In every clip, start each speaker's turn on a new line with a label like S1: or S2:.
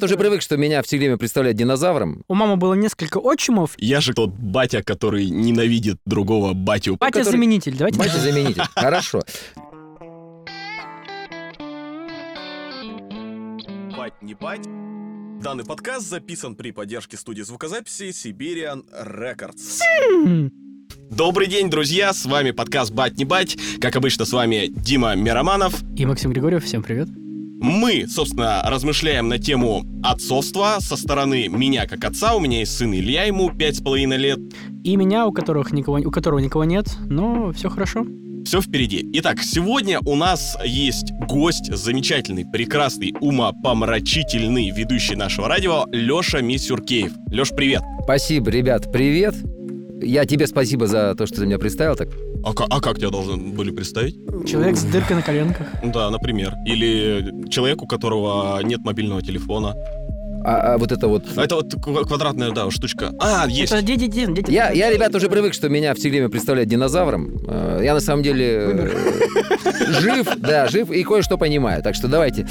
S1: Ты уже привык, что меня все время представляют динозавром.
S2: У мамы было несколько отчимов.
S3: Я же тот батя, который ненавидит другого батю.
S2: Батя-заменитель, давайте.
S1: Батя-заменитель. Хорошо.
S3: Бать не бать. Данный подкаст записан при поддержке студии звукозаписи Siberian Records. Добрый день, друзья! С вами подкаст «Бать не бать». Как обычно, с вами Дима Мироманов.
S2: И Максим Григорьев, всем привет.
S3: Мы, собственно, размышляем на тему отцовства со стороны меня как отца. У меня есть сын Илья, ему пять с половиной лет.
S2: И меня, у, которых никого, у которого никого нет, но все хорошо.
S3: Все впереди. Итак, сегодня у нас есть гость, замечательный, прекрасный, умопомрачительный ведущий нашего радио Леша Мисюркеев. Леш, привет.
S1: Спасибо, ребят, привет. Я тебе спасибо за то, что ты меня представил так.
S3: А, а как тебя должны были представить?
S2: Человек с дыркой на коленках.
S3: Да, например. Или человек, у которого нет мобильного телефона.
S1: А, а вот это вот...
S3: А это вот квадратная, да, штучка. А, есть.
S2: Это дети, дети, дети.
S1: Я, я, ребят, уже привык, что меня все время представляют динозавром. Э, Я на самом деле э, жив, да, жив и кое-что понимаю. Так что давайте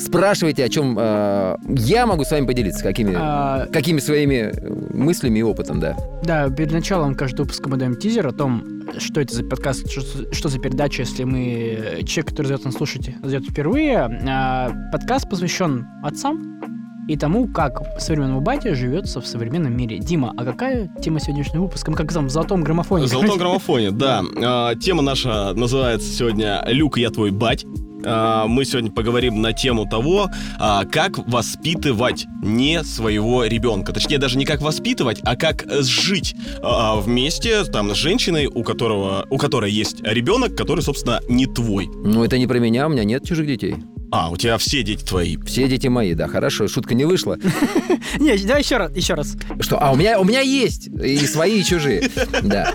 S1: спрашивайте, о чем э, я могу с вами поделиться, какими,
S2: А,
S1: какими своими мыслями и опытом, да.
S2: да, перед началом каждого выпуска мы даем тизер о том, что это за подкаст, что, что за передача, если мы человек, который зовет нас слушать, зовет впервые. А, подкаст посвящен отцам и тому, как современному батя живется в современном мире. Дима, а какая тема сегодняшнего выпуска? Мы как там в золотом граммофоне.
S3: В золотом граммофоне, да. А, Тема наша называется сегодня «Люк, я твой бать». А, Мы сегодня поговорим на тему того, а, как воспитывать не своего ребенка. Точнее, даже не как воспитывать, а как жить вместе там, с женщиной, у, которого, у которой есть ребенок, который, собственно, не твой.
S1: Ну, это не про меня, у меня нет чужих детей.
S3: А, у тебя все дети твои.
S1: Все дети мои, да, хорошо, шутка не вышла.
S2: Не, давай еще раз, еще раз.
S1: Что? А у меня, у меня есть и свои, и чужие. Да.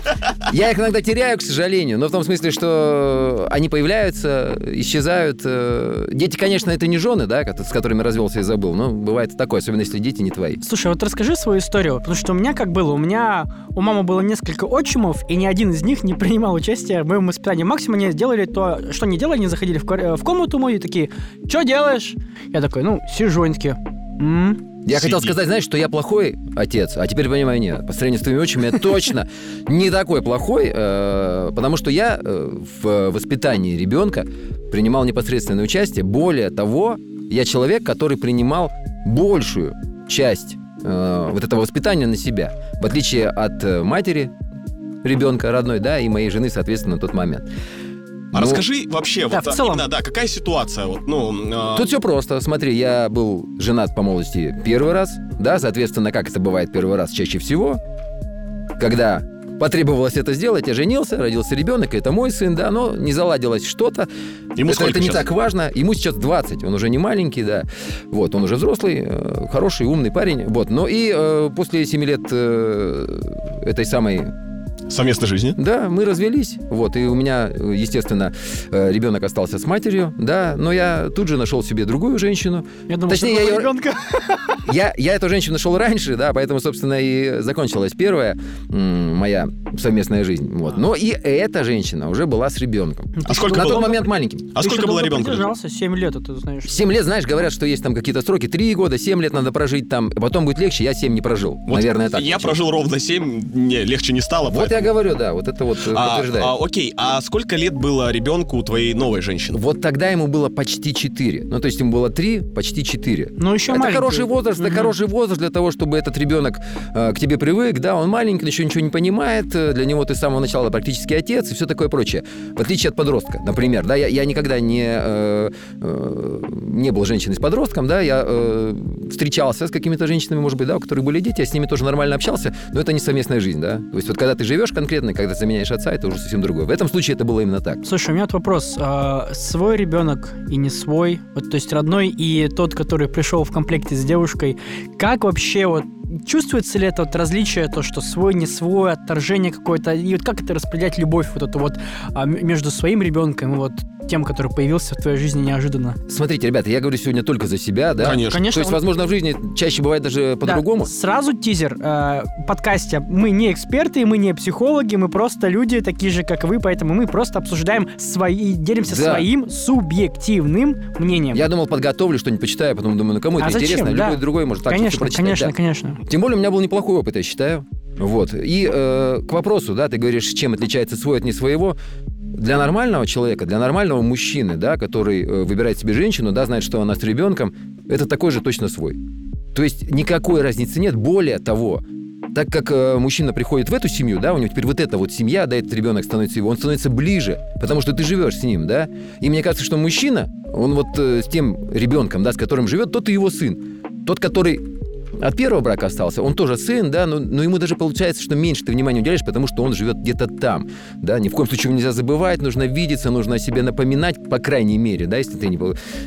S1: Я их иногда теряю, к сожалению, но в том смысле, что они появляются, исчезают. Э, Дети, конечно, это не жены, да, с которыми развелся и забыл, но бывает такое, особенно если дети не твои.
S2: Слушай, вот расскажи свою историю, потому что у меня как было, у меня у мамы было несколько отчимов, и ни один из них не принимал участия в моем воспитании. Максимум они сделали то, что они делали, они заходили в, квар- в комнату мою и такие, что делаешь? Я такой, ну, сижу, они такие, «М,
S1: Я хотел
S3: Сиди.
S1: сказать, знаешь, что я плохой отец, а теперь понимаю, нет. По сравнению с твоими отчимами я точно не такой плохой, э, потому что я э, в воспитании ребенка принимал непосредственное участие. Более того, я человек, который принимал большую часть э, вот этого воспитания на себя, в отличие от матери ребенка родной, да, и моей жены, соответственно, на тот момент.
S3: А
S1: Ну,
S3: расскажи вообще,
S2: Да,
S3: вот,
S2: в целом.
S3: именно, да, какая ситуация, вот, ну, а,
S1: Тут все просто. Смотри, я был женат по молодости первый раз, да, соответственно, как это бывает первый раз чаще всего, когда потребовалось это сделать, я женился, родился ребенок, это мой сын, да, но не заладилось что-то.
S3: ему
S1: это, это не
S3: сейчас?
S1: так важно. Ему сейчас 20, он уже не маленький, да. Вот, он уже взрослый, э, хороший, умный парень. Вот, но и э, после 7 лет э, этой самой
S3: Совместной жизни?
S1: да, мы развелись. Вот, и у меня, естественно, э, ребенок остался с матерью, да, но я тут же нашел себе другую женщину.
S2: Я думал,
S1: Точнее,
S2: что
S1: я её-
S2: ребенка.
S1: Я, я эту женщину нашел раньше, да, поэтому, собственно, и закончилась первая моя совместная жизнь. Вот. Но и эта женщина уже была с ребенком.
S3: А сколько
S1: На
S3: было?
S1: тот момент маленьким.
S3: А сколько было ребенка?
S2: Продержался 7 лет, это знаешь.
S1: Семь лет, знаешь, говорят, что есть там какие-то сроки. Три года, семь лет надо прожить там, потом будет легче. Я семь не прожил.
S3: Вот
S1: Наверное, так.
S3: Я прожил ровно 7, не, легче не стало.
S1: Вот я говорю, да, вот это вот э,
S3: А,
S1: подтверждает.
S3: а, окей, а сколько лет было ребенку у твоей новой женщины?
S1: Вот тогда ему было почти 4. Ну, то есть ему было 3, почти 4.
S2: Ну, еще
S1: это
S2: маленький.
S1: хороший возраст, это
S2: Мгм.
S1: хороший возраст для того, чтобы этот ребенок э, к тебе привык, да, он маленький, он еще ничего не понимает, э, для него ты с самого начала практически отец и все такое прочее. В отличие от подростка, например, да, я, я никогда не, э, э, не был женщиной с подростком, да, я э, встречался с какими-то женщинами, может быть, да, у которых были дети, я с ними тоже нормально общался, но это не совместная жизнь, да. То есть вот когда ты живешь конкретно, когда заменяешь отца, это уже совсем другое. В этом случае это было именно так.
S2: Слушай, у меня вот вопрос. А, свой ребенок и не свой, вот, то есть родной и тот, который пришел в комплекте с девушкой, как вообще вот чувствуется ли это вот различие, то, что свой, не свой, отторжение какое-то, и вот как это распределять любовь вот эту вот а, между своим ребенком и вот тем, который появился в твоей жизни неожиданно?
S1: Смотрите, ребята, я говорю сегодня только за себя, да?
S3: Конечно.
S2: Конечно,
S1: То есть,
S2: он-
S1: возможно, в жизни чаще бывает даже
S2: Да,
S1: по-другому.
S2: сразу тизер. Э, в подкасте мы не эксперты, мы не психологи, мы просто люди такие же, как вы, поэтому мы просто обсуждаем свои, делимся
S1: Да.
S2: своим субъективным мнением.
S1: Я думал, подготовлю что-нибудь, почитаю, а потом думаю, ну кому
S2: А
S1: это
S2: зачем?
S1: интересно?
S2: Да.
S1: Любой другой может так
S2: конечно,
S1: прочитать.
S2: конечно,
S1: да.
S2: конечно.
S1: Тем более у меня был неплохой опыт, я считаю. Вот. И э, к вопросу, да, ты говоришь, чем отличается свой от не своего. Для нормального человека, для нормального мужчины, да, который э, выбирает себе женщину, да, знает, что она с ребенком, это такой же точно свой. То есть никакой разницы нет. Более того, так как э, мужчина приходит в эту семью, да, у него теперь вот эта вот семья, да, этот ребенок становится его, он становится ближе, потому что ты живешь с ним, да. И мне кажется, что мужчина, он вот э, с тем ребенком, да, с которым живет, тот и его сын. Тот, который от первого брака остался, он тоже сын, да, но, но ему даже получается, что меньше ты внимания уделяешь, потому что он живет где-то там, да, ни в коем случае нельзя забывать, нужно видеться, нужно о себе напоминать, по крайней мере, да, если ты не,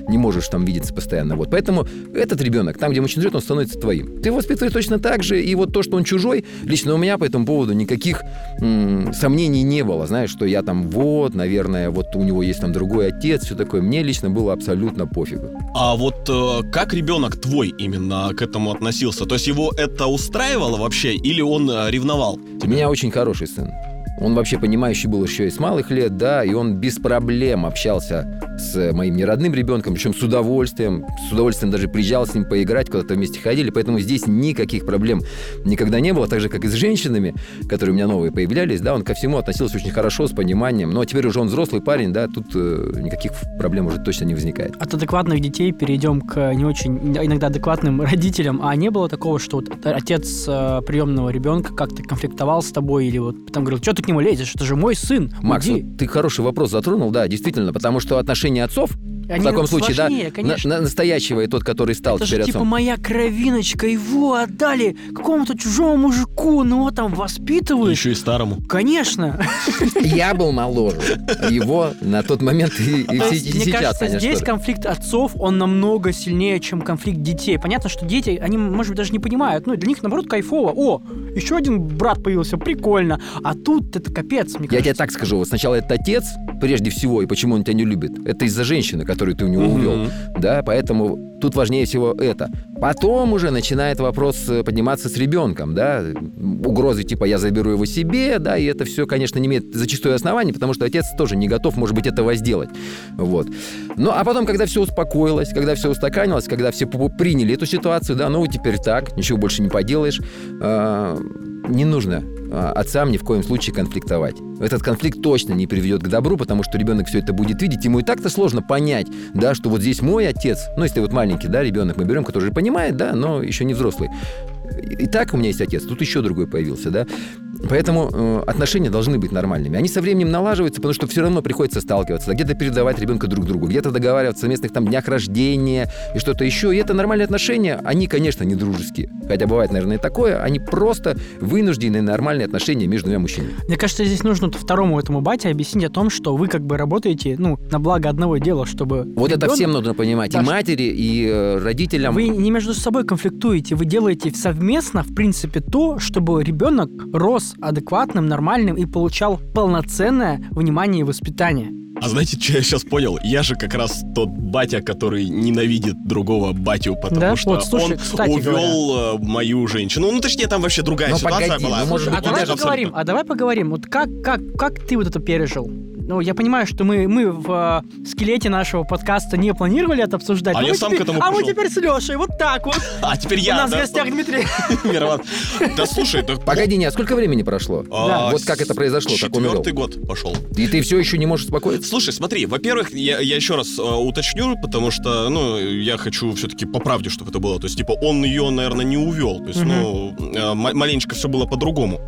S1: не можешь там видеться постоянно, вот. Поэтому этот ребенок, там, где мужчина живет, он становится твоим. Ты его воспитываешь точно так же, и вот то, что он чужой, лично у меня по этому поводу никаких м, сомнений не было, знаешь, что я там вот, наверное, вот у него есть там другой отец, все такое. Мне лично было абсолютно пофигу.
S3: А вот э, как ребенок твой именно к этому относился? То есть его это устраивало вообще или он э, ревновал?
S1: У меня очень хороший сын. Он вообще понимающий был еще и с малых лет, да, и он без проблем общался с моим неродным ребенком, причем с удовольствием, с удовольствием даже приезжал с ним поиграть, куда-то вместе ходили, поэтому здесь никаких проблем никогда не было, так же, как и с женщинами, которые у меня новые появлялись, да, он ко всему относился очень хорошо, с пониманием, но теперь уже он взрослый парень, да, тут э, никаких проблем уже точно не возникает.
S2: От адекватных детей перейдем к не очень иногда адекватным родителям. А не было такого, что вот отец э, приемного ребенка как-то конфликтовал с тобой или вот там говорил, что ты нему лезешь, это же мой сын,
S1: Макс,
S2: уйди».
S1: вот ты хороший вопрос затронул, да, действительно, потому что отношения отцов
S2: Они
S1: в таком случае, да,
S2: сложнее, конечно.
S1: на- на- настоящего и тот, который стал
S2: Это
S1: теперь
S2: же типа
S1: отцом.
S2: моя кровиночка, его отдали какому-то чужому мужику, ну его там воспитывают.
S3: Еще и старому.
S2: Конечно.
S1: Я был моложе его на тот момент и, и
S2: есть,
S1: и
S2: мне
S1: сейчас,
S2: кажется,
S1: конечно.
S2: здесь конфликт отцов, он намного сильнее, чем конфликт детей. Понятно, что дети, они, может быть, даже не понимают. Ну, для них, наоборот, кайфово. О, еще один брат появился, прикольно. А тут это капец, мне
S1: Я тебе
S2: кажется.
S1: так скажу, вот сначала это отец, прежде всего, и почему он тебя не любит. Это из-за женщины, которую ты у него увел.
S3: Мгм.
S1: Да, поэтому тут важнее всего это. Потом уже начинает вопрос э, подниматься с ребенком, да, угрозы типа я заберу его себе, да, и это все, конечно, не имеет зачастую оснований, потому что отец тоже не готов, может быть, этого сделать. Вот. Ну, а потом, когда все успокоилось, когда все устаканилось, когда все приняли эту ситуацию, да, ну, теперь так, ничего больше не поделаешь, а, не нужно отцам ни в коем случае конфликтовать. Этот конфликт точно не приведет к добру, потому что ребенок все это будет видеть. Ему и так-то сложно понять, да, что вот здесь мой отец, ну, если вот маленький, да, ребенок мы берем, который же понимает, да, но еще не взрослый. И так у меня есть отец, тут еще другой появился, да. Поэтому э, отношения должны быть нормальными. Они со временем налаживаются, потому что все равно приходится сталкиваться, где-то передавать ребенка друг другу, где-то договариваться о местных там днях рождения и что-то еще. И это нормальные отношения. Они, конечно, не дружеские. Хотя бывает, наверное, и такое. Они просто вынужденные нормальные отношения между двумя мужчинами.
S2: Мне кажется, здесь нужно второму этому бате объяснить о том, что вы как бы работаете, ну, на благо одного дела, чтобы...
S1: Вот это
S2: ребенок-
S1: всем нужно понимать.
S2: Да,
S1: и матери, и э, родителям.
S2: Вы не между собой конфликтуете, вы делаете совместно, в принципе, то, чтобы ребенок рос адекватным, нормальным и получал полноценное внимание и воспитание.
S3: А знаете, что я сейчас понял? Я же как раз тот батя, который ненавидит другого батю, потому
S2: Да?
S3: что
S2: Вот, слушай,
S3: он увел э, мою женщину. Ну, точнее, там вообще другая
S1: Ну,
S3: ситуация
S1: погоди,
S3: была.
S1: ну, может
S2: а давай поговорим, а давай поговорим, вот как, как, как ты вот это пережил? Ну, я понимаю, что мы, мы в э, скелете нашего подкаста не планировали это обсуждать.
S3: А я
S2: мы
S3: сам
S2: теперь-
S3: к этому
S2: А мы
S3: пришел.
S2: теперь с Лешей, вот так вот.
S3: А теперь
S2: У
S3: я.
S2: нас в
S3: да,
S2: гостях Дмитрий.
S3: Мирован. Да слушай, да
S1: Погоди, не, а сколько времени прошло?
S3: а,
S1: Вот как это произошло, как он?
S3: Четвертый год пошел.
S1: И ты все еще не можешь успокоиться?
S3: Слушай, смотри, во-первых, я, я еще раз э, уточню, потому что, ну, я хочу все-таки по правде, чтобы это было. То есть, типа, он ее, наверное, не увел. То есть,
S2: Мгм.
S3: ну, э, маленечко все было по-другому.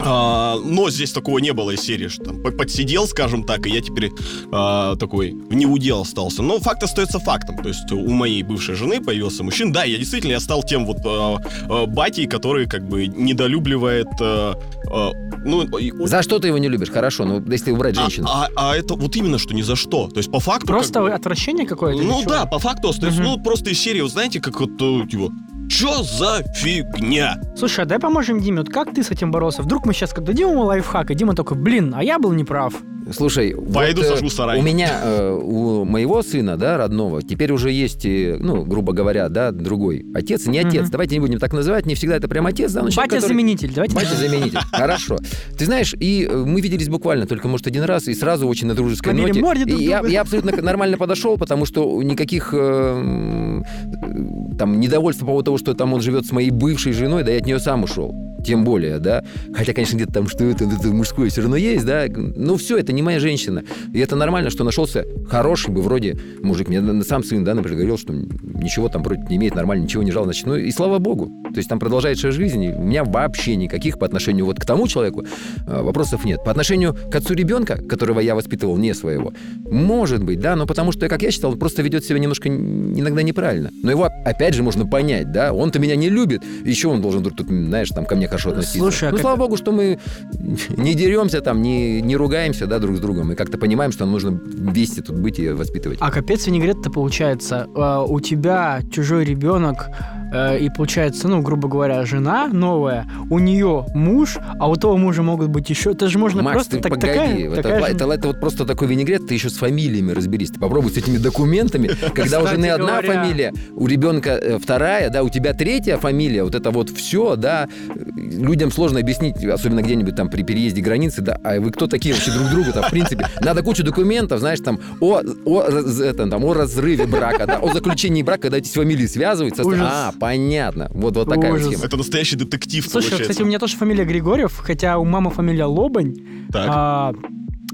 S3: А, но здесь такого не было из серии, что там по- подсидел, скажем так, и я теперь а, такой не удел остался. Но факт остается фактом. То есть у моей бывшей жены появился мужчина. Да, я действительно я стал тем вот а, а, батей, который как бы недолюбливает. а, а, ну,
S1: За что ты его не любишь? Хорошо, ну если убрать
S3: а,
S1: женщину.
S3: а- а это вот именно что ни за что. То есть по факту. как
S2: Просто
S3: бы-
S2: отвращение какое-то?
S3: ну да, по факту остается,
S2: Мгм.
S3: ну просто из серии, вот знаете, как вот, э, типа, чё за фигня?
S2: Слушай, а дай поможем Диме. Вот как ты с этим боролся? Вдруг мы сейчас как дадим ему лайфхак, и Дима такой, блин, а я был неправ.
S1: Слушай,
S3: Пойду
S1: вот, э,
S3: сожгу сарай.
S1: У меня, э, у моего сына, да, родного, теперь уже есть, э, ну, грубо говоря, да, другой отец, не отец.
S2: Мгм.
S1: Давайте не будем так называть, не всегда это прям отец, да, но человек, который-
S2: Батя-заменитель, давайте.
S1: Батя-заменитель. Хорошо. Ты знаешь, и э, мы виделись буквально только, может, один раз, и сразу очень на дружеской ноте.
S2: морде
S1: И
S2: друг
S1: я,
S2: друга.
S1: я абсолютно нормально подошел, потому что никаких э, э, там недовольства по поводу того, что там он живет с моей бывшей женой, да я от нее сам ушел. Тем более, да. Хотя, конечно, где-то там что это, это мужское все равно есть, да. Ну, все, это не моя женщина. И это нормально, что нашелся хороший бы вроде мужик. Мне сам сын, да, например, говорил, что ничего там против не имеет, нормально, ничего не жал. Значит, ну и слава богу. То есть там продолжается жизнь, и у меня вообще никаких по отношению вот к тому человеку э, вопросов нет. По отношению к отцу ребенка, которого я воспитывал не своего, может быть, да, но потому что, как я считал, он просто ведет себя немножко иногда неправильно. Но его, опять же, можно понять, да, он-то меня не любит, еще он должен вдруг тут, знаешь, там ко мне хорошо относиться.
S2: Слушай, а
S1: ну,
S2: как-
S1: слава богу, что мы не деремся там, не, не ругаемся, да, друг с другом, и как-то понимаем, что нам нужно вместе тут быть и воспитывать.
S2: А капец винегрет-то получается, э, у тебя чужой ребенок, э, и получается, ну, грубо говоря, жена новая, у нее муж, а у того мужа могут быть еще... Это же можно
S1: Макс,
S2: просто
S1: ты
S2: так,
S1: погоди,
S2: такая...
S1: это,
S2: такая же-
S1: это, это вот просто такой винегрет, ты еще с фамилиями разберись. Ты попробуй с этими документами, когда у жены одна фамилия, у ребенка э, вторая, да, у тебя третья фамилия, вот это вот все, да, людям сложно объяснить, особенно где-нибудь там при переезде границы, да, а вы кто такие вообще друг другу-то, в принципе. Надо кучу документов, знаешь, там, о, о, это, там, о разрыве брака, да, о заключении брака, когда эти фамилии связываются. А, понятно. Вот, вот такая вот
S2: Ужас.
S1: схема.
S3: Это настоящий детектив,
S2: Слушай,
S3: получается.
S2: кстати, у меня тоже фамилия Григорьев, хотя у мамы фамилия Лобань,
S3: Так.
S2: а,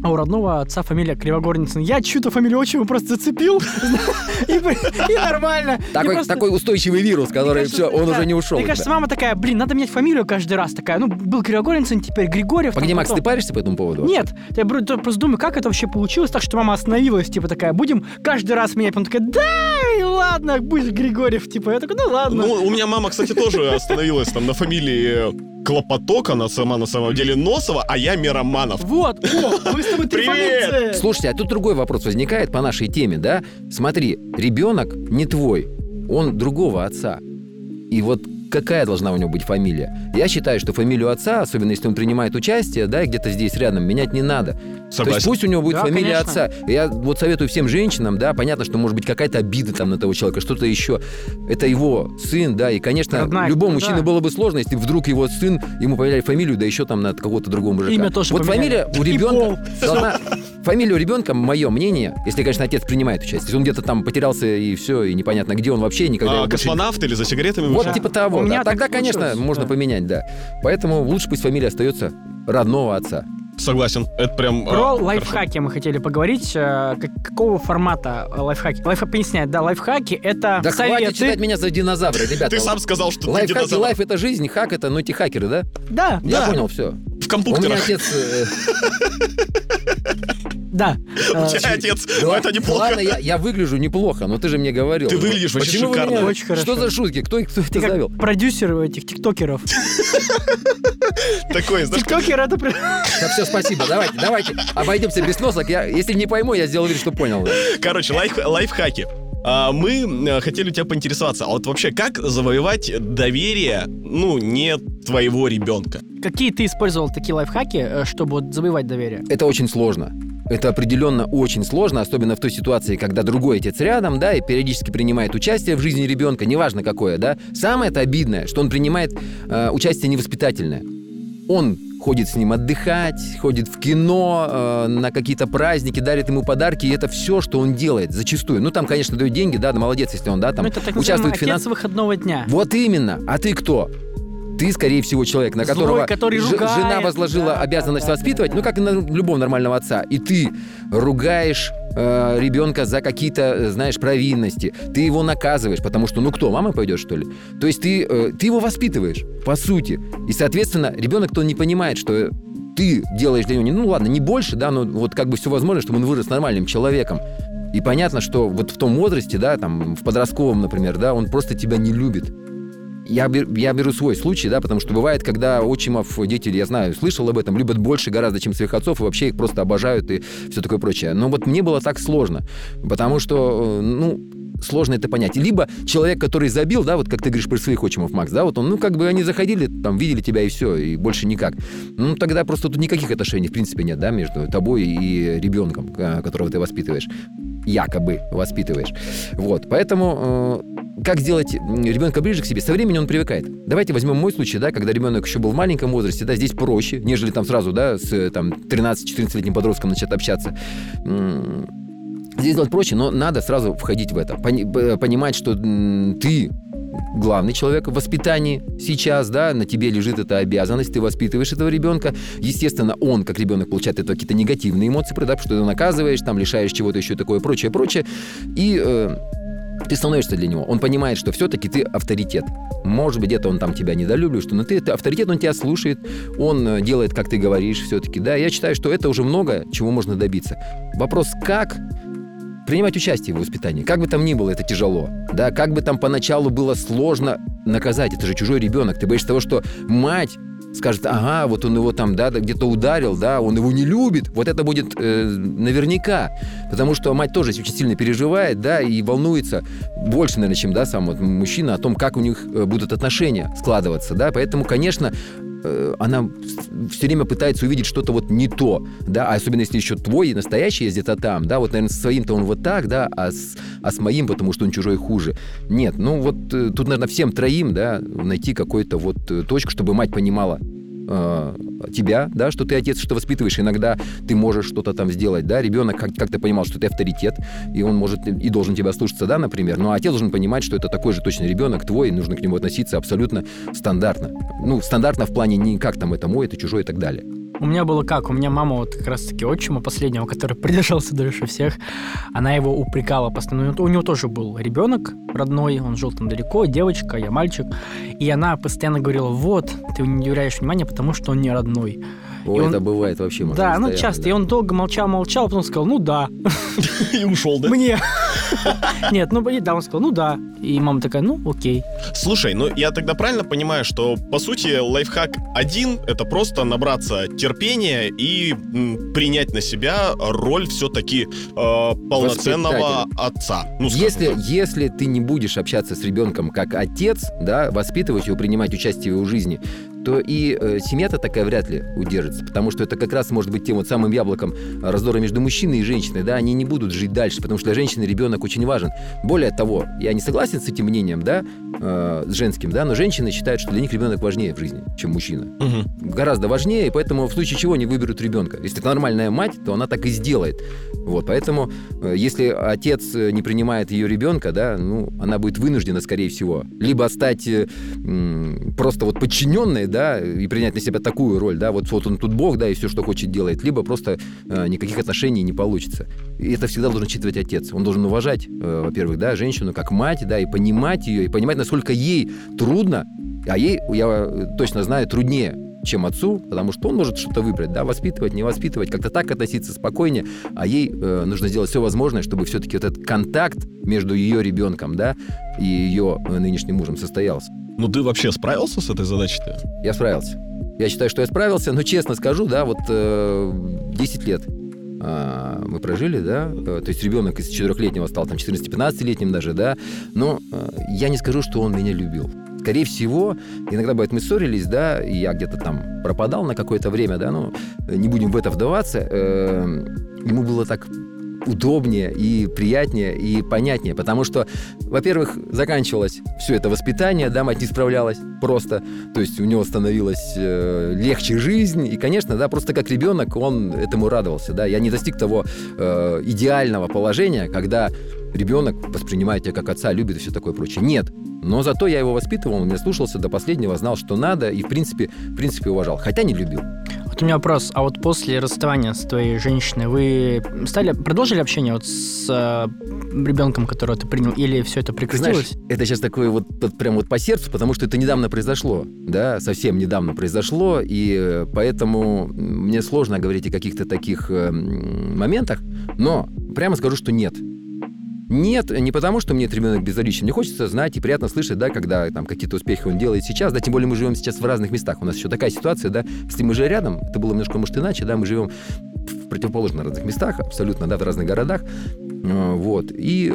S2: а у родного отца фамилия Кривогорницын. Я чью-то фамилию отчима просто зацепил, и, нормально.
S1: Такой, устойчивый вирус, который все, он уже не ушел.
S2: Мне кажется, мама такая, блин, надо менять фамилию каждый раз. Такая, ну, был Григорьевцин, теперь Григорьев.
S1: Погоди, Макс, ты паришься по этому поводу?
S2: Нет, я просто думаю, как это вообще получилось так, что мама остановилась, типа такая, будем каждый раз менять. Потом такая, да, ладно, будешь Григорьев, типа. Я такой, ну ладно.
S3: Ну, у меня мама, кстати, тоже остановилась там на фамилии Клопоток, она сама на самом деле Носова, а я Мироманов.
S2: Вот, о, мы тобой
S3: Привет!
S1: Слушайте, а тут другой вопрос возникает по нашей теме, да? Смотри, ребенок не твой, он другого отца. И вот какая должна у него быть фамилия? Я считаю, что фамилию отца, особенно если он принимает участие, да, и где-то здесь рядом, менять не надо. То есть
S3: Согласен.
S1: пусть у него будет
S2: Да,
S1: фамилия
S2: конечно.
S1: отца. Я вот советую всем женщинам, да, понятно, что может быть какая-то обида там на того человека, что-то еще. Это его сын, да, и, конечно,
S2: Родная,
S1: любому
S2: да.
S1: мужчине было бы сложно, если вдруг его сын, ему поменяли фамилию, да еще там на какого-то другого мужика.
S2: Имя тоже
S1: Вот
S2: поменяли.
S1: фамилия у
S2: И
S1: ребенка должна... Фамилия у ребенка, мое мнение, если, конечно, отец принимает участие, если он где-то там потерялся и все, и непонятно где, он вообще никогда...
S3: А,
S1: больше-
S3: космонавт или за сигаретами
S1: Вот
S3: вышел?
S1: типа того,
S2: У
S1: да. Тогда, конечно, можно
S2: да.
S1: поменять, да. Поэтому лучше пусть фамилия остается родного отца.
S3: Согласен. Это прям... а,
S2: Про
S3: хорошо.
S2: лайфхаки мы хотели поговорить. Э, как- какого формата э, лайфхаки? Лайфхак поясняет, да, лайфхаки — это
S1: Да хватит
S2: советы.
S1: считать меня за динозавра, ребята.
S3: Ты сам сказал, что ты
S1: Лайфхаки,
S3: динозавр.
S1: лайф это жизнь, хак это, ну, эти хакеры, да?
S2: Да,
S1: Я понял, все.
S3: В
S1: У меня
S3: компьютерах.
S1: отец...
S2: да.
S3: У тебя отец.
S1: да
S3: Ну, это неплохо.
S1: Ладно, я, выгляжу неплохо, но ты же мне говорил.
S3: Ты выглядишь вообще шикарно.
S2: Очень хорошо.
S1: Что за шутки? Кто, кто это
S2: Ты как
S1: завел?
S2: продюсер этих тиктокеров.
S3: Такой, знаешь,
S2: Тиктокер — это...
S1: Так, все, спасибо. Давайте, давайте. Обойдемся без сносок. Я, если не пойму, я сделал вид, что понял.
S3: Короче, лайф- лайфхаки. А, Мы э, хотели у тебя поинтересоваться, а вот вообще как завоевать доверие, ну, не твоего ребенка?
S2: Какие ты использовал такие лайфхаки, э, чтобы вот завоевать доверие?
S1: Это очень сложно. Это определенно очень сложно, особенно в той ситуации, когда другой отец рядом, да, и периодически принимает участие в жизни ребенка, неважно какое, да. Самое это обидное, что он принимает э, участие невоспитательное. Он ходит с ним отдыхать, ходит в кино, э, на какие-то праздники, дарит ему подарки, и это все, что он делает зачастую. Ну, там, конечно, дают деньги, да, да, молодец, если он, да, там
S2: ну, это так
S1: участвует в финансовых...
S2: выходного дня.
S1: Вот именно. А ты кто? Ты, скорее всего, человек, на
S2: Злой,
S1: которого
S2: который
S1: ж-
S2: ругает,
S1: жена возложила
S2: да,
S1: обязанность
S2: да, да,
S1: воспитывать, ну, как и на любого нормального отца. И ты ругаешь э, ребенка за какие-то, э, знаешь, провинности. Ты его наказываешь, потому что, ну кто, мама пойдет, что ли? То есть ты, э, ты его воспитываешь, по сути. И, соответственно, ребенок-то не понимает, что ты делаешь для него, не- ну ладно, не больше, да, но вот как бы все возможно, чтобы он вырос нормальным человеком. И понятно, что вот в том возрасте, да, там, в подростковом, например, да, он просто тебя не любит. Я, я беру свой случай, да, потому что бывает, когда отчимов дети, я знаю, слышал об этом, любят больше гораздо, чем своих отцов, и вообще их просто обожают и все такое прочее. Но вот мне было так сложно, потому что, э, ну, сложно это понять. Либо человек, который забил, да, вот как ты говоришь про своих отчимов, Макс, да, вот он, ну, как бы они заходили, там, видели тебя и все, и больше никак. Ну, тогда просто тут никаких отношений, в принципе, нет, да, между тобой и ребенком, которого ты воспитываешь якобы воспитываешь. Вот, поэтому э, как сделать ребенка ближе к себе? Со временем он привыкает. Давайте возьмем мой случай, да, когда ребенок еще был в маленьком возрасте, да, здесь проще, нежели там сразу, да, с там 13-14-летним подростком начать общаться. Здесь сделать проще, но надо сразу входить в это. Понимать, что ты главный человек в воспитании сейчас, да, на тебе лежит эта обязанность, ты воспитываешь этого ребенка. Естественно, он, как ребенок, получает это какие-то негативные эмоции, да, что ты наказываешь, там лишаешь чего-то еще такое, прочее, прочее. И э, ты становишься для него. Он понимает, что все-таки ты авторитет. Может быть, где-то он там тебя недолюбливает, что но ты это авторитет, он тебя слушает, он э, делает, как ты говоришь, все-таки. Да, я считаю, что это уже много чего можно добиться. Вопрос, как принимать участие в воспитании. Как бы там ни было, это тяжело. Да, как бы там поначалу было сложно наказать, это же чужой ребенок. Ты боишься того, что мать скажет, ага, вот он его там, да, где-то ударил, да, он его не любит. Вот это будет э, наверняка. Потому что мать тоже очень сильно переживает, да, и волнуется больше, наверное, чем, да, сам вот мужчина о том, как у них э, будут отношения складываться, да. Поэтому, конечно, Э, она все время пытается увидеть что-то вот не то, да, а особенно если еще твой настоящий есть где-то там, да, вот, наверное, со своим-то он вот так, да, а с, а с моим, потому что он чужой хуже. Нет, ну вот э, тут, наверное, всем троим, да, найти какую-то вот э, точку, чтобы мать понимала, тебя, да, что ты отец, что воспитываешь. Иногда ты можешь что-то там сделать, да, ребенок как- как-то понимал, что ты авторитет, и он может и должен тебя слушаться, да, например, но отец должен понимать, что это такой же точно ребенок твой, и нужно к нему относиться абсолютно стандартно. Ну, стандартно в плане не как там это мой, это чужой и так далее.
S2: У меня было как? У меня мама вот как раз-таки отчима последнего, который придержался дольше всех, она его упрекала постоянно. У него тоже был ребенок родной, он жил там далеко, девочка, я мальчик. И она постоянно говорила, вот, ты не уделяешь внимания, потому что он не родной.
S1: Ой, он... это бывает вообще.
S2: Да, ну часто. Да. И он долго молчал-молчал, потом сказал, ну да.
S3: И ушел, да?
S2: Мне. Нет, ну да, он сказал, ну да. И мама такая, ну окей.
S3: Слушай, ну я тогда правильно понимаю, что по сути лайфхак один — это просто набраться терпения и м, принять на себя роль все-таки э, полноценного отца.
S1: Ну, если, если ты не будешь общаться с ребенком как отец, да, воспитывать его, принимать участие в его жизни, то и э, семья-то такая вряд ли удержится, потому что это как раз может быть тем вот самым яблоком раздора между мужчиной и женщиной, да, они не будут жить дальше, потому что для женщины ребенок очень важен. Более того, я не согласен с этим мнением, да, э, с женским, да, но женщины считают, что для них ребенок важнее в жизни, чем мужчина. Угу. Гораздо важнее, и поэтому в случае чего они выберут ребенка. Если это нормальная мать, то она так и сделает. Вот, поэтому э, если отец э, не принимает ее ребенка, да, ну, она будет вынуждена, скорее всего, либо стать э, просто вот подчиненной, да, и принять на себя такую роль, да, вот, вот он тут бог, да, и все, что хочет, делает, либо просто э, никаких отношений не получится. И это всегда должен учитывать отец. Он должен уважать, э, во-первых, да, женщину как мать, да, и понимать ее, и понимать, насколько ей трудно, а ей, я точно знаю, труднее чем отцу, потому что он может что-то выбрать, да, воспитывать, не воспитывать, как-то так относиться спокойнее, а ей э, нужно сделать все возможное, чтобы все-таки вот этот контакт между ее ребенком, да, и ее э, нынешним мужем состоялся.
S3: Ну ты вообще справился с этой задачей-то?
S1: Я справился. Я считаю, что я справился, но честно скажу, да, вот э, 10 лет э, мы прожили, да, э, то есть ребенок из 4-летнего стал там 14-15-летним даже, да, но э, я не скажу, что он меня любил. Скорее всего, иногда бывает, мы ссорились, да, и я где-то там пропадал на какое-то время, да, ну, не будем в это вдаваться, э, ему было так удобнее и приятнее и понятнее, потому что, во-первых, заканчивалось все это воспитание, да, мать не справлялась просто, то есть у него становилась э, легче жизнь, и, конечно, да, просто как ребенок он этому радовался, да, я не достиг того э, идеального положения, когда ребенок воспринимает тебя как отца, любит и все такое прочее. Нет, но зато я его воспитывал, он меня слушался до последнего, знал, что надо, и, в принципе, в принципе уважал, хотя не любил.
S2: Вот у меня вопрос. А вот после расставания с твоей женщиной вы стали продолжили общение вот с э, ребенком, которого ты принял, или все это прекратилось?
S1: Знаешь, это сейчас такое вот, вот прям вот по сердцу, потому что это недавно произошло, да, совсем недавно произошло, и э, поэтому мне сложно говорить о каких-то таких э, моментах, но прямо скажу, что нет. Нет, не потому, что мне этот ребенок безразличен. Мне хочется знать и приятно слышать, да, когда там какие-то успехи он делает сейчас, да, тем более мы живем сейчас в разных местах. У нас еще такая ситуация, да, если мы же рядом, это было немножко, может, иначе, да, мы живем в противоположных разных местах, абсолютно, да, в разных городах, э, вот, и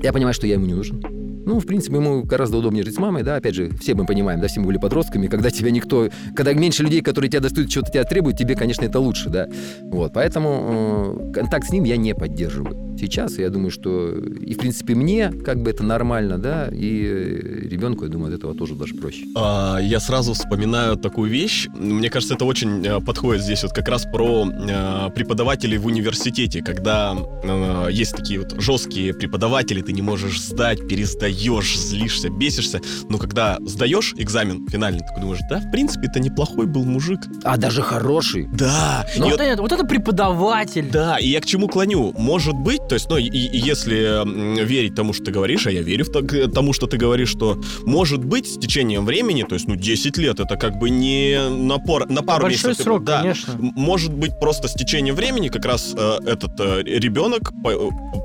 S1: Я понимаю, что я ему не нужен. Ну, в принципе, ему гораздо удобнее жить с мамой, да, опять же, все мы понимаем, да, все мы были подростками, когда тебя никто, когда меньше людей, которые тебя достают, что-то тебя требуют, тебе, конечно, это лучше, да. Вот, поэтому э, контакт с ним я не поддерживаю сейчас. Я думаю, что и, в принципе, мне как бы это нормально, да, и ребенку, я думаю, от этого тоже даже проще.
S3: А, я сразу вспоминаю такую вещь. Мне кажется, это очень э, подходит здесь вот как раз про э, преподавателей в университете, когда э, есть такие вот жесткие преподаватели, ты не можешь сдать, пересдаешь, злишься, бесишься, но когда сдаешь экзамен финальный, ты думаешь, да, в принципе, это неплохой был мужик.
S1: А даже хороший.
S3: Да.
S2: Ну, вот, вот, это, вот это преподаватель.
S3: Да, и я к чему клоню? Может быть, то есть, ну, и, и если верить тому, что ты говоришь, а я верю в так, тому, что ты говоришь, что может быть с течением времени, то есть, ну, 10 лет, это как бы не напор, на пару
S2: Большой
S3: месяцев.
S2: срок,
S3: да,
S2: конечно.
S3: Может быть, просто с течением времени как раз э, этот э, ребенок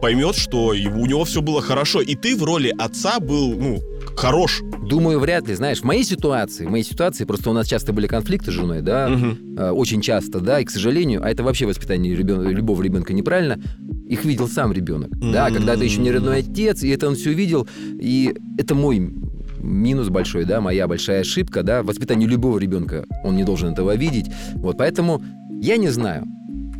S3: поймет, что у него все было хорошо, и ты в роли отца был, ну, хорош.
S1: Думаю, вряд ли. Знаешь, в моей ситуации, в моей ситуации, просто у нас часто были конфликты с женой, да, э, очень часто, да, и, к сожалению, а это вообще воспитание ребен- любого ребенка неправильно, их видел сам ребенок, да,
S3: М.
S1: когда ты еще не родной отец, и это он все видел, и это мой минус большой, да, моя большая ошибка, да, воспитание любого ребенка, он не должен этого видеть, вот, поэтому я не знаю,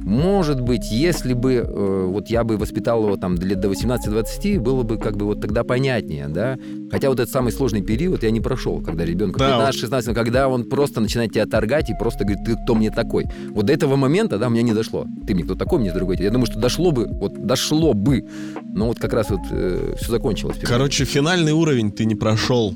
S1: может быть, если бы э, вот я бы воспитал его там лет до 18-20, было бы как бы вот тогда понятнее, да. Хотя вот этот самый сложный период я не прошел, когда ребенку
S3: Да,
S1: 15-16, когда он просто начинает тебя торгать и просто говорит, ты кто мне такой. Вот до этого момента, да, меня не дошло. Ты мне кто такой, мне другой. Я думаю, что дошло бы, вот дошло бы, но вот как раз вот все закончилось.
S3: Короче, финальный уровень ты не прошел.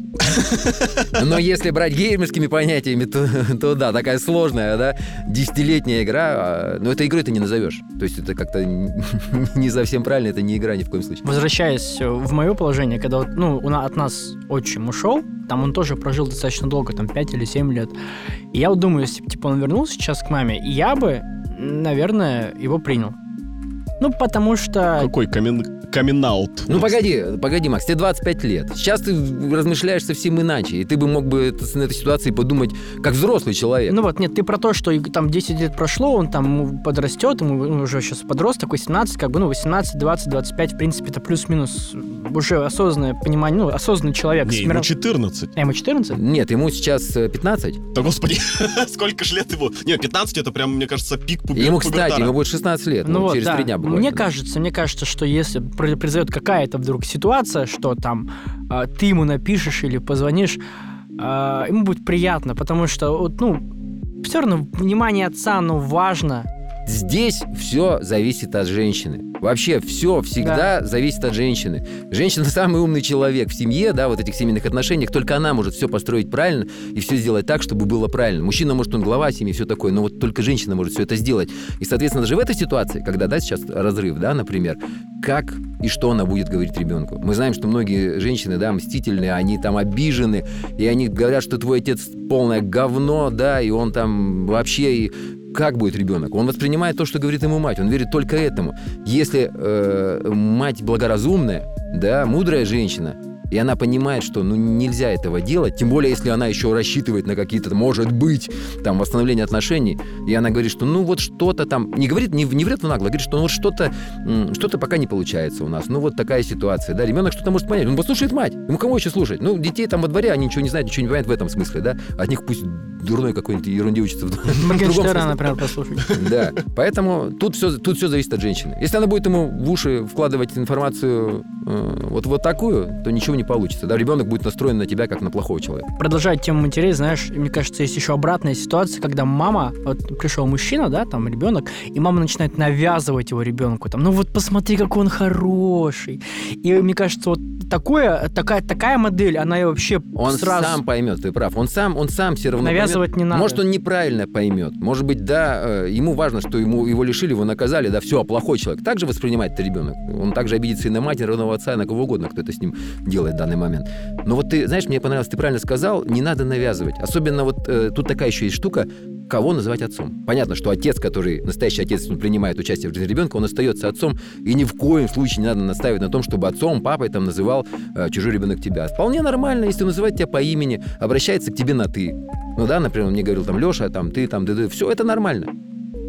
S1: Но если брать геймерскими понятиями, то, то да, такая сложная, да, десятилетняя игра, а, но это игрой ты не назовешь. То есть это как-то не совсем правильно, это не игра ни в коем случае.
S2: Возвращаясь э, в мое положение, когда вот, ну, от нас отчим ушел, там он тоже прожил достаточно долго, там 5 или 7 лет. И я вот думаю, если бы, типа, он вернулся сейчас к маме, я бы, наверное, его принял. Ну, потому что...
S3: Какой камин- камин-аут?
S1: Ну погоди, погоди, Макс, тебе 25 лет. Сейчас ты размышляешь совсем иначе, и ты бы мог бы на этой ситуации подумать как взрослый человек.
S2: Ну вот, нет, ты про то, что там 10 лет прошло, он там подрастет, ему уже сейчас подросток, 18, как бы, ну, 18, 20, 25, в принципе, это плюс-минус уже осознанное понимание, ну, осознанный человек.
S3: Не, ему
S2: миром-
S3: 14.
S2: А, ему 14?
S1: Нет, ему сейчас э, 15.
S3: Да господи, сколько ж лет ему? Не, 15 это прям, мне кажется, пик
S1: И
S3: пубер-
S1: ему, кстати,
S3: пубертара.
S1: ему будет 16 лет.
S2: Ну
S1: вот
S2: вот,
S1: через
S2: да.
S1: три дня буквально.
S2: Мне кажется, мне кажется, что если про- произойдет какая-то вдруг ситуация, что там а, ты ему напишешь или позвонишь, а, ему будет приятно, потому что, вот, ну, все равно внимание отца, оно важно.
S1: Здесь все зависит от женщины. Вообще все всегда зависит от женщины. Женщина самый умный человек в семье, да, вот этих семейных отношениях. Только она может все построить правильно и все сделать так, чтобы было правильно. Мужчина, может, он глава семьи, все такое, но вот только женщина может все это сделать. И, соответственно, даже в этой ситуации, когда, да, сейчас разрыв, да, например, как и что она будет говорить ребенку. Мы знаем, что многие женщины, да, мстительные, они там обижены, и они говорят, что твой отец полное говно, да, и он там вообще и как будет ребенок? Он воспринимает то, что говорит ему мать. Он верит только этому. Если э, мать благоразумная, да, мудрая женщина, и она понимает, что ну нельзя этого делать, тем более если она еще рассчитывает на какие-то, может быть, там восстановление отношений, и она говорит, что ну вот что-то там, не говорит, не, не врет нагло, говорит, что ну вот что-то, что-то пока не получается у нас, ну вот такая ситуация, да, ребенок что-то может понять, он послушает мать, ему кого еще слушать? Ну детей там во дворе, они ничего не знают, ничего не понимают в этом смысле, да, от них пусть дурной какой-нибудь ерунде в другом
S2: Моргенштерна,
S1: смысле.
S2: например, послушать.
S1: Да, поэтому тут все, тут все зависит от женщины. Если она будет ему в уши вкладывать информацию э, вот, вот такую, то ничего не получится. Да, ребенок будет настроен на тебя как на плохого человека.
S2: Продолжая тему матерей, знаешь, мне кажется, есть еще обратная ситуация, когда мама, вот пришел мужчина, да, там ребенок, и мама начинает навязывать его ребенку, там, ну вот посмотри, какой он хороший. И мне кажется, вот такое, такая, такая модель, она и вообще
S1: Он
S2: сразу
S1: сам поймет, ты прав. Он сам, он сам все равно
S2: навязывать не
S1: поймет.
S2: надо.
S1: Может, он неправильно поймет. Может быть, да, э, ему важно, что ему, его лишили, его наказали, да, все, плохой человек. Так же воспринимает ребенок. Он также обидится и на мать, и на родного отца, и на кого угодно, кто это с ним делает в данный момент. Но вот ты, знаешь, мне понравилось, ты правильно сказал, не надо навязывать. Особенно вот э, тут такая еще есть штука, кого называть отцом. Понятно, что отец, который, настоящий отец, он принимает участие в жизни ребенка, он остается отцом, и ни в коем случае не надо настаивать на том, чтобы отцом, папой там называл э, чужой ребенок тебя. Вполне нормально, если он называет тебя по имени, обращается к тебе на «ты». Ну да, например, он мне говорил там, Леша, там, ты, там, ты, ты. Все это нормально.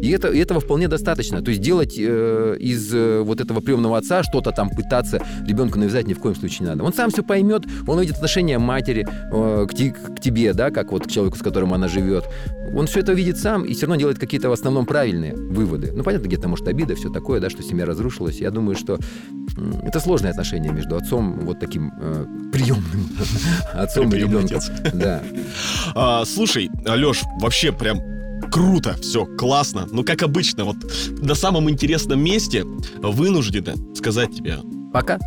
S1: И это, и этого вполне достаточно. То есть делать э, из э, вот этого приемного отца что-то там пытаться ребенку навязать ни в коем случае не надо. Он сам все поймет, он увидит отношение матери э, к, ти, к тебе, да, как вот к человеку, с которым она живет. Он все это видит сам и все равно делает какие-то в основном правильные выводы. Ну, понятно, где-то может обида, все такое, да, что семья разрушилась. Я думаю, что это сложные отношения между отцом, вот таким э, приемным отцом и ребенком. Да.
S3: А, слушай, Алеш, вообще прям круто, все, классно. Но как обычно, вот на самом интересном месте вынуждены сказать тебе
S1: Пока.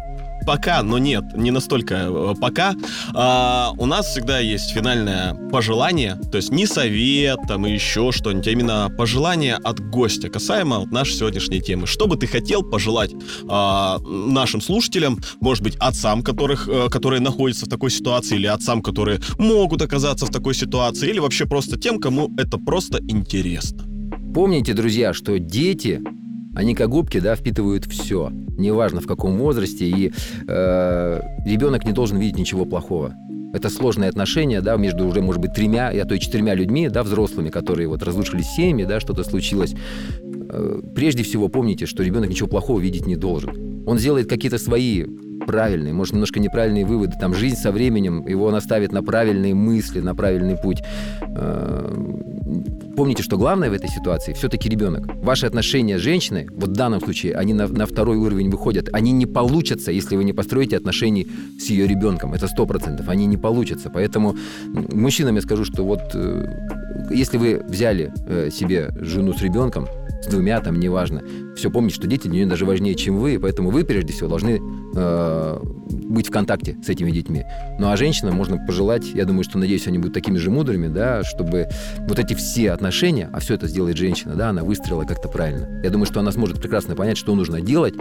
S3: Пока, но нет, не настолько э, пока. А, у нас всегда есть финальное пожелание, то есть не совет там и еще что-нибудь, а именно пожелание от гостя касаемо нашей сегодняшней темы. Что бы ты хотел пожелать а, нашим слушателям, может быть, отцам, которых, а, которые находятся в такой ситуации, или отцам, которые могут оказаться в такой ситуации, или вообще просто тем, кому это просто интересно.
S1: Помните, друзья, что дети они как губки, да, впитывают все, неважно в каком возрасте, и э, ребенок не должен видеть ничего плохого. Это сложные отношения, да, между уже, может быть, тремя, а то и четырьмя людьми, да, взрослыми, которые вот разрушились семьи, да, что-то случилось. Э, прежде всего помните, что ребенок ничего плохого видеть не должен. Он сделает какие-то свои правильные, может, немножко неправильные выводы. Там жизнь со временем его наставит на правильные мысли, на правильный путь. Э, помните, что главное в этой ситуации все-таки ребенок. Ваши отношения с женщиной, вот в данном случае, они на, на второй уровень выходят. Они не получатся, если вы не построите отношения с ее ребенком. Это сто процентов. Они не получатся. Поэтому мужчинам я скажу, что вот э, если вы взяли э, себе жену с ребенком, с двумя, там, неважно. Все помните, что дети для нее даже важнее, чем вы, поэтому вы, прежде всего, должны э, быть в контакте с этими детьми. Ну, а женщинам можно пожелать, я думаю, что, надеюсь, они будут такими же мудрыми, да, чтобы вот эти все отношения, а все это сделает женщина, да, она выстроила как-то правильно. Я думаю, что она сможет прекрасно понять, что нужно делать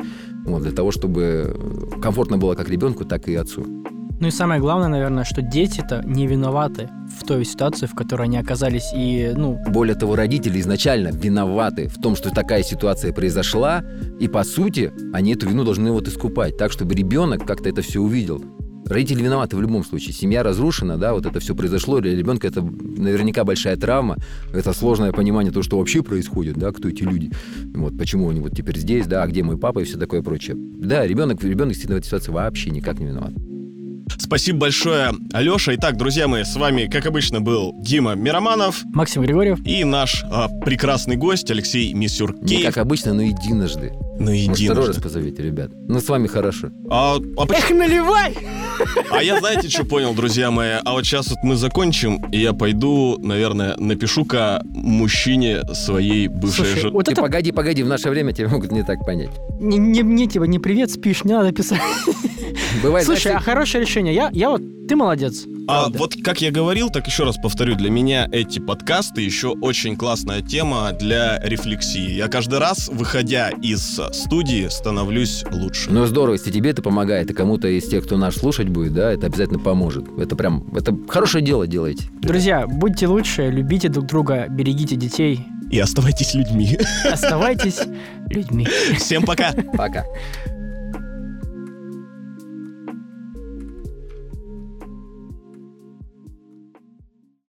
S1: вот, для того, чтобы комфортно было как ребенку, так и отцу.
S2: Ну и самое главное, наверное, что дети-то не виноваты в той ситуации, в которой они оказались. И, ну...
S1: Более того, родители изначально виноваты в том, что такая ситуация произошла, и, по сути, они эту вину должны вот искупать, так, чтобы ребенок как-то это все увидел. Родители виноваты в любом случае. Семья разрушена, да, вот это все произошло. Для ребенка это наверняка большая травма. Это сложное понимание того, что вообще происходит, да, кто эти люди. Вот почему они вот теперь здесь, да, а где мой папа и все такое прочее. Да, ребенок, ребенок действительно в этой ситуации вообще никак не виноват.
S3: Спасибо большое, Алеша. Итак, друзья мои, с вами, как обычно, был Дима Мироманов.
S2: Максим Григорьев.
S3: И наш а, прекрасный гость Алексей Мисюркеев.
S1: Не как обычно, но единожды.
S3: Ну, единожды. Может,
S1: второй раз позовите, ребят. Ну, с вами хорошо.
S3: А, а.
S2: Эх, наливай!
S3: А я, знаете, что понял, друзья мои? А вот сейчас вот мы закончим, и я пойду, наверное, напишу-ка мужчине своей бывшей жены.
S1: Вот это... погоди, погоди, в наше время тебя могут не так понять.
S2: Не, не, мне типа не привет спишь, не надо писать. Бывает, Слушай, знаешь, а хорошее решение. Я, я вот, ты молодец.
S3: А правда. вот как я говорил, так еще раз повторю, для меня эти подкасты еще очень классная тема для рефлексии. Я каждый раз, выходя из студии, становлюсь лучше.
S1: Ну здорово, если тебе это помогает, и кому-то из тех, кто нас слушать будет, да, это обязательно поможет. Это прям, это хорошее дело делаете.
S2: Друзья, будьте лучше, любите друг друга, берегите детей.
S3: И оставайтесь людьми.
S2: Оставайтесь людьми.
S3: Всем пока.
S1: Пока.